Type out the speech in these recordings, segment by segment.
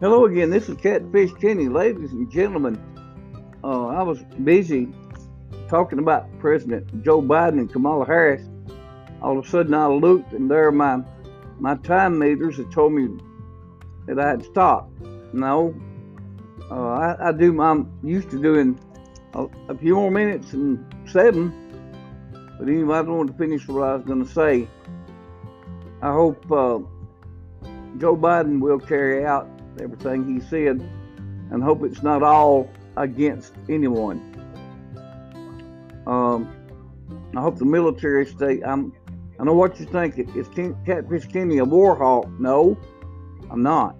Hello again. This is Catfish Kenny, ladies and gentlemen. Uh, I was busy talking about President Joe Biden and Kamala Harris. All of a sudden, I looked, and there my my time meters had told me that I had stopped. No, uh, I, I, do. I'm used to doing a, a, few more minutes and seven. But anyway, I don't want to finish what I was going to say. I hope uh, Joe Biden will carry out everything he said, and hope it's not all against anyone. Um, I hope the military state. I'm. I know what you're thinking. Is Ken, Catfish Kenny a war hawk? No, I'm not.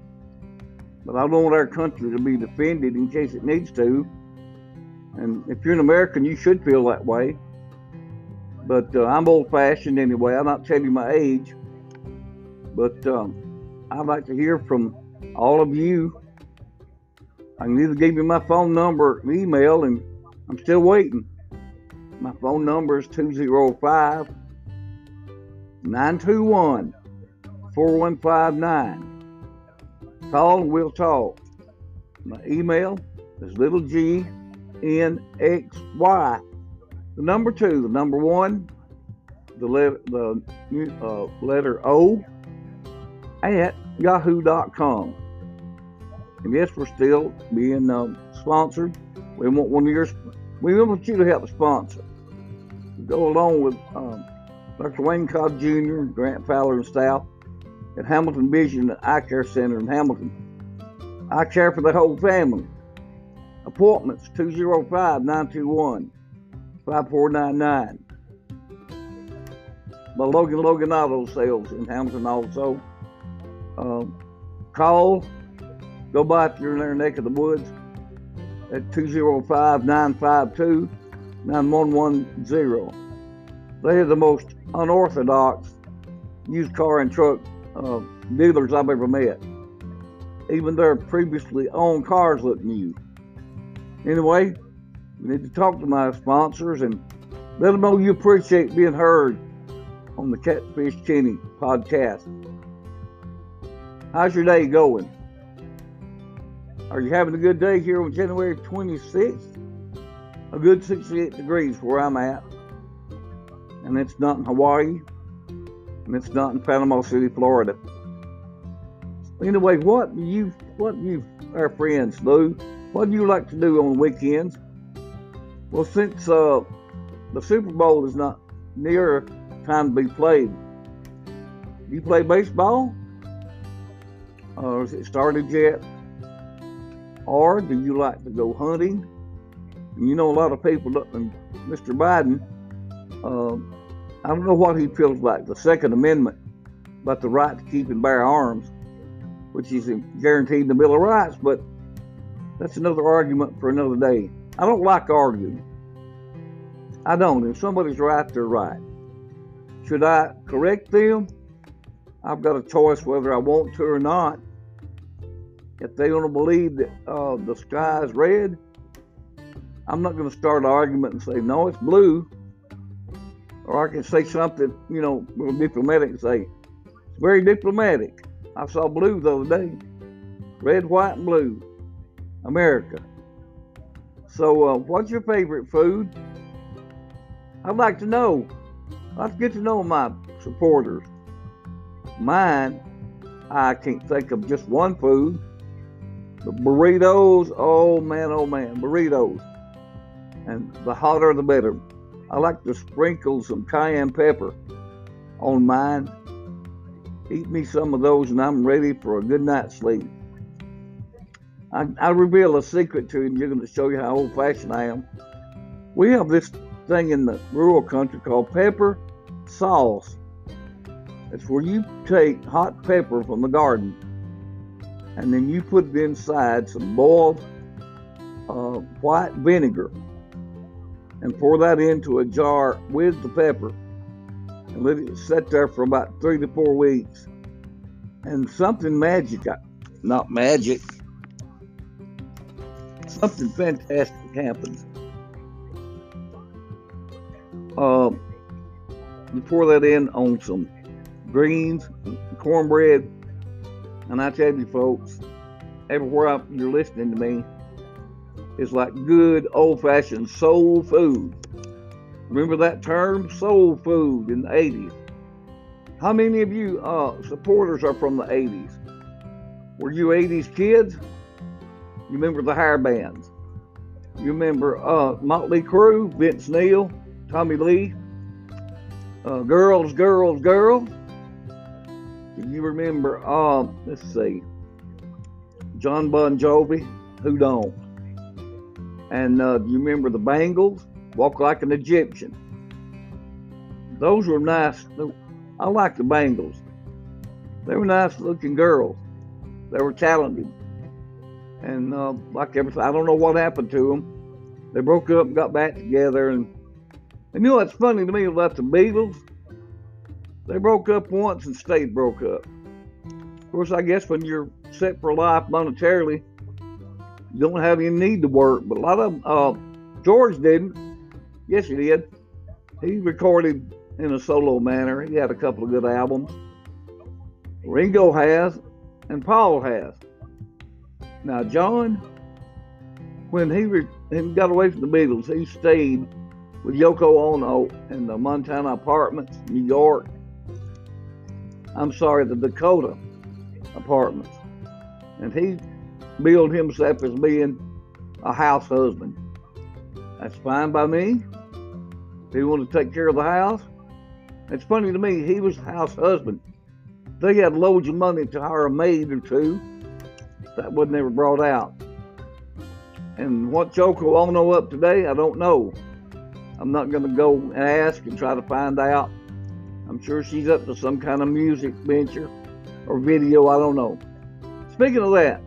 But I don't want our country to be defended in case it needs to. And if you're an American, you should feel that way. But uh, I'm old-fashioned anyway. I'm not telling you my age. But um, I'd like to hear from all of you. I can either give you my phone number, email, and I'm still waiting. My phone number is 205 921 4159. Call and we'll talk. My email is little g n x y. The number two, the number one, the letter, the uh, letter O at yahoo.com. And yes, we're still being um, sponsored. We want one of your, we want you to help sponsor. Go along with um, Dr. Wayne Cobb Jr., Grant Fowler, and staff at Hamilton Vision and Eye Care Center in Hamilton. Eye care for the whole family. Appointments 205 921 5499. By Logan Logan Auto Sales in Hamilton also. Um, call, go by if you're in their neck of the woods at 205 952 9110. They are the most unorthodox used car and truck uh, dealers I've ever met. Even their previously owned cars look new. Anyway, you need to talk to my sponsors and let them know you appreciate being heard on the Catfish Kenny podcast. How's your day going? Are you having a good day here on January 26th? A good 68 degrees where I'm at. And it's not in Hawaii. And it's not in Panama City, Florida. Anyway, what do you, what do you, our friends do? What do you like to do on weekends? Well, since uh, the Super Bowl is not near time to be played, you play baseball? Or has it started yet? Or do you like to go hunting? You know, a lot of people, and Mr. Biden, uh, I don't know what he feels like the Second Amendment about the right to keep and bear arms, which is guaranteed in the Bill of Rights, but that's another argument for another day. I don't like arguing. I don't. If somebody's right, they're right. Should I correct them? I've got a choice whether I want to or not. If they don't believe that uh, the sky is red, I'm not going to start an argument and say, no, it's blue. Or I can say something, you know, diplomatic and say, it's very diplomatic. I saw blue the other day. Red, white, and blue. America. So, uh, what's your favorite food? I'd like to know. I'd get to know my supporters. Mine, I can't think of just one food. The burritos, oh man, oh man, burritos. And the hotter the better. I like to sprinkle some cayenne pepper on mine. Eat me some of those and I'm ready for a good night's sleep. I, I reveal a secret to you and you're going to show you how old fashioned I am. We have this thing in the rural country called pepper sauce. It's where you take hot pepper from the garden and then you put it inside some boiled uh, white vinegar and pour that into a jar with the pepper and let it sit there for about three to four weeks. And something magic, not magic, something fantastic happens. Uh, you pour that in on some greens, cornbread, and I tell you, folks, everywhere you're listening to me is like good old fashioned soul food. Remember that term, soul food, in the 80s? How many of you uh, supporters are from the 80s? Were you 80s kids? You remember the hair bands? You remember uh, Motley Crue, Vince Neil, Tommy Lee, uh, Girls, Girls, Girls? You remember, uh, let's see, Jon Bon Jovi? Who don't? And uh, you remember the Bangles? Walk like an Egyptian. Those were nice. I like the Bangles. They were nice looking girls. They were talented. And uh, like everything, I don't know what happened to them. They broke up and got back together. And, and you know what's funny to me about the Beatles? They broke up once and stayed broke up. Of course, I guess when you're set for life monetarily, you don't have any need to work. But a lot of them, uh, George didn't. Yes, he did. He recorded in a solo manner. He had a couple of good albums. Ringo has, and Paul has. Now, John, when he, re- he got away from the Beatles, he stayed with Yoko Ono in the Montana apartments, New York. I'm sorry, the Dakota apartments. And he billed himself as being a house husband. That's fine by me. If he wanted to take care of the house, it's funny to me, he was house husband. They had loads of money to hire a maid or two. That was never brought out. And what Yoko Ono up today, I don't know. I'm not going to go and ask and try to find out. I'm sure she's up to some kind of music venture or video, I don't know. Speaking of that,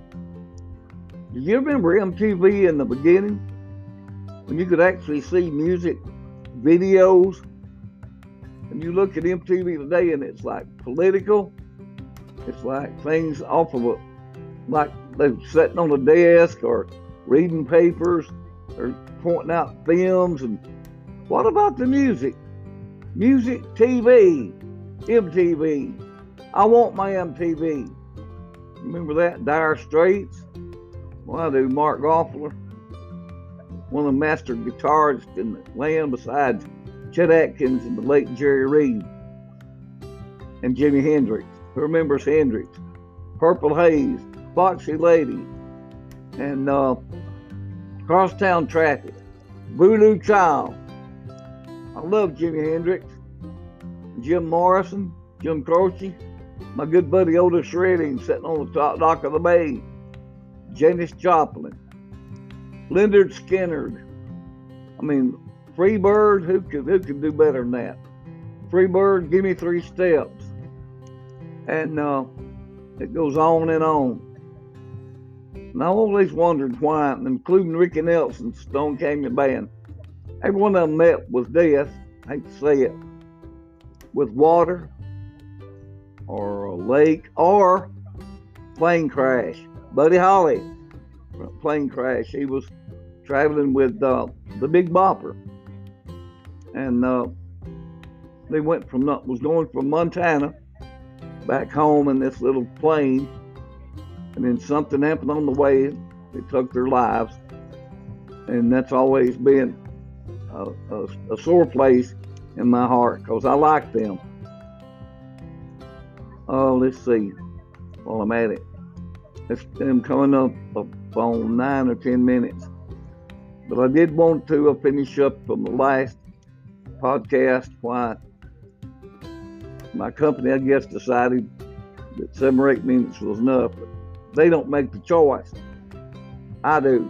do you remember MTV in the beginning? When you could actually see music videos and you look at MTV today and it's like political, it's like things off of a, like they're sitting on a desk or reading papers or pointing out films. And what about the music? Music TV, MTV. I want my MTV. Remember that? Dire Straits? Well, I do. Mark Knopfler, one of the master guitarists in the land besides Chet Atkins and the late Jerry Reed and Jimi Hendrix. Who remembers Hendrix? Purple Haze, Foxy Lady, and uh, Crosstown Traffic, Voodoo Child. I love Jimi Hendrix, Jim Morrison, Jim Croce, my good buddy Otis Redding sitting on the top dock of the bay, Janis Joplin, Lynyrd Skynyrd. I mean, Freebird, who could who could do better than that? Freebird, give me three steps, and uh, it goes on and on. And I always wondered why, including Ricky Nelson, Stone Canyon Band, every one of them met with death. I hate to say it, with water, or a lake, or plane crash. Buddy Holly, plane crash. He was traveling with uh, the Big Bopper and uh, they went from was going from Montana back home in this little plane, and then something happened on the way. They took their lives, and that's always been a, a, a sore place in my heart because I like them. Oh, let's see. While I'm at it, it's I'm coming up, up on nine or ten minutes, but I did want to uh, finish up from the last podcast why my company, I guess, decided that seven or eight minutes was enough. But they don't make the choice. I do.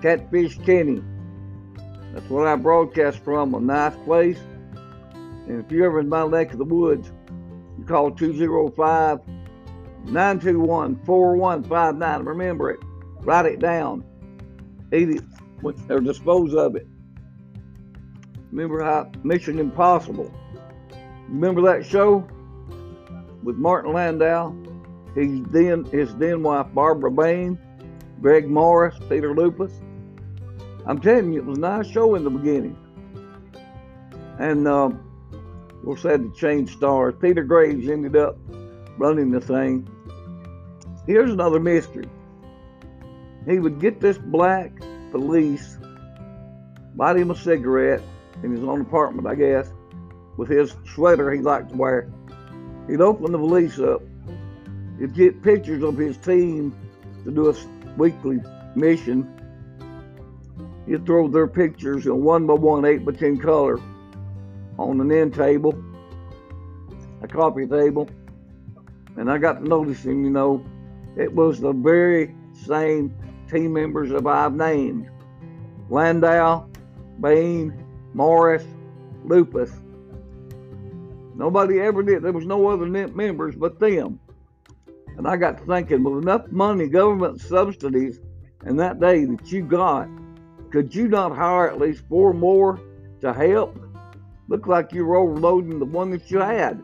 Catfish Kenny. That's what I broadcast from, a nice place. And if you're ever in my neck of the woods, you call 205 921 4159. Remember it. Write it down. Eat it or dispose of it. Remember how Mission Impossible? Remember that show with Martin Landau? His then his then wife Barbara Bain, Greg Morris, Peter Lupus. I'm telling you, it was not a show in the beginning. And uh, we're sad to change stars. Peter Graves ended up running the thing. Here's another mystery. he would get this black police, buy him a cigarette in his own apartment, I guess, with his sweater he liked to wear. He'd open the police up. He'd get pictures of his team to do a weekly mission. He'd throw their pictures in one by one, eight by ten color on an end table, a coffee table. And I got to noticing, you know, it was the very same team members that I've named Landau, Bain, Morris, Lupus. Nobody ever did. There was no other members but them. And I got to thinking, with enough money, government subsidies, and that day that you got, could you not hire at least four more to help? Looked like you were overloading the one that you had.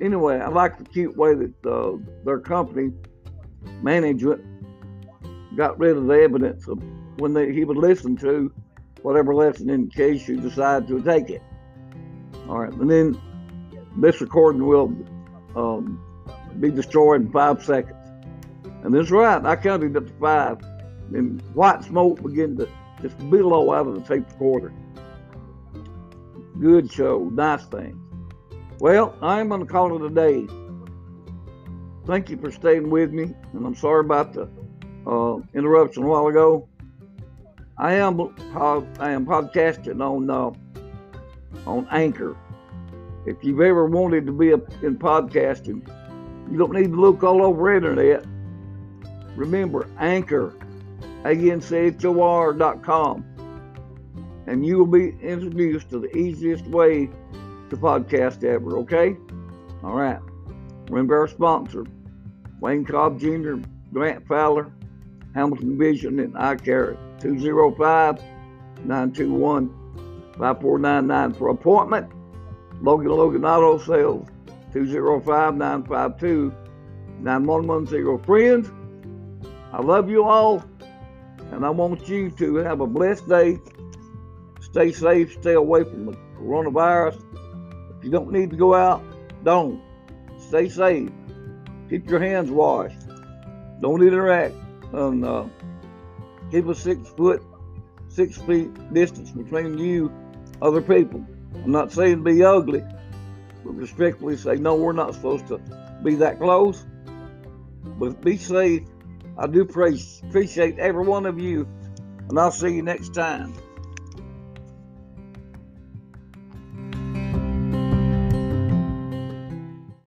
Anyway, I like the cute way that uh, their company management got rid of the evidence of when they, he would listen to whatever lesson in case you decide to take it. All right, and then this recording will um, be destroyed in five seconds. And that's right, I counted up to five. And white smoke began to just billow out of the tape recorder. Good show, nice thing. Well, I'm going to call it a day. Thank you for staying with me, and I'm sorry about the uh, interruption a while ago. I am I am podcasting on uh, on Anchor. If you've ever wanted to be a, in podcasting, you don't need to look all over internet. Remember Anchor, A-N-C-H-O-R.com, and you will be introduced to the easiest way to podcast ever. Okay? All right. Remember our sponsor, Wayne Cobb Jr., Grant Fowler, Hamilton Vision, and Eye Care 205 921 5499 for appointment. Logan Logan Auto Sales 205 952 9110. Friends, I love you all, and I want you to have a blessed day. Stay safe, stay away from the coronavirus. If you don't need to go out, don't. Stay safe. Keep your hands washed. Don't interact. And uh, keep a six foot, six feet distance between you, other people. I'm not saying be ugly, but respectfully say, no, we're not supposed to be that close. But be safe. I do appreciate every one of you, and I'll see you next time.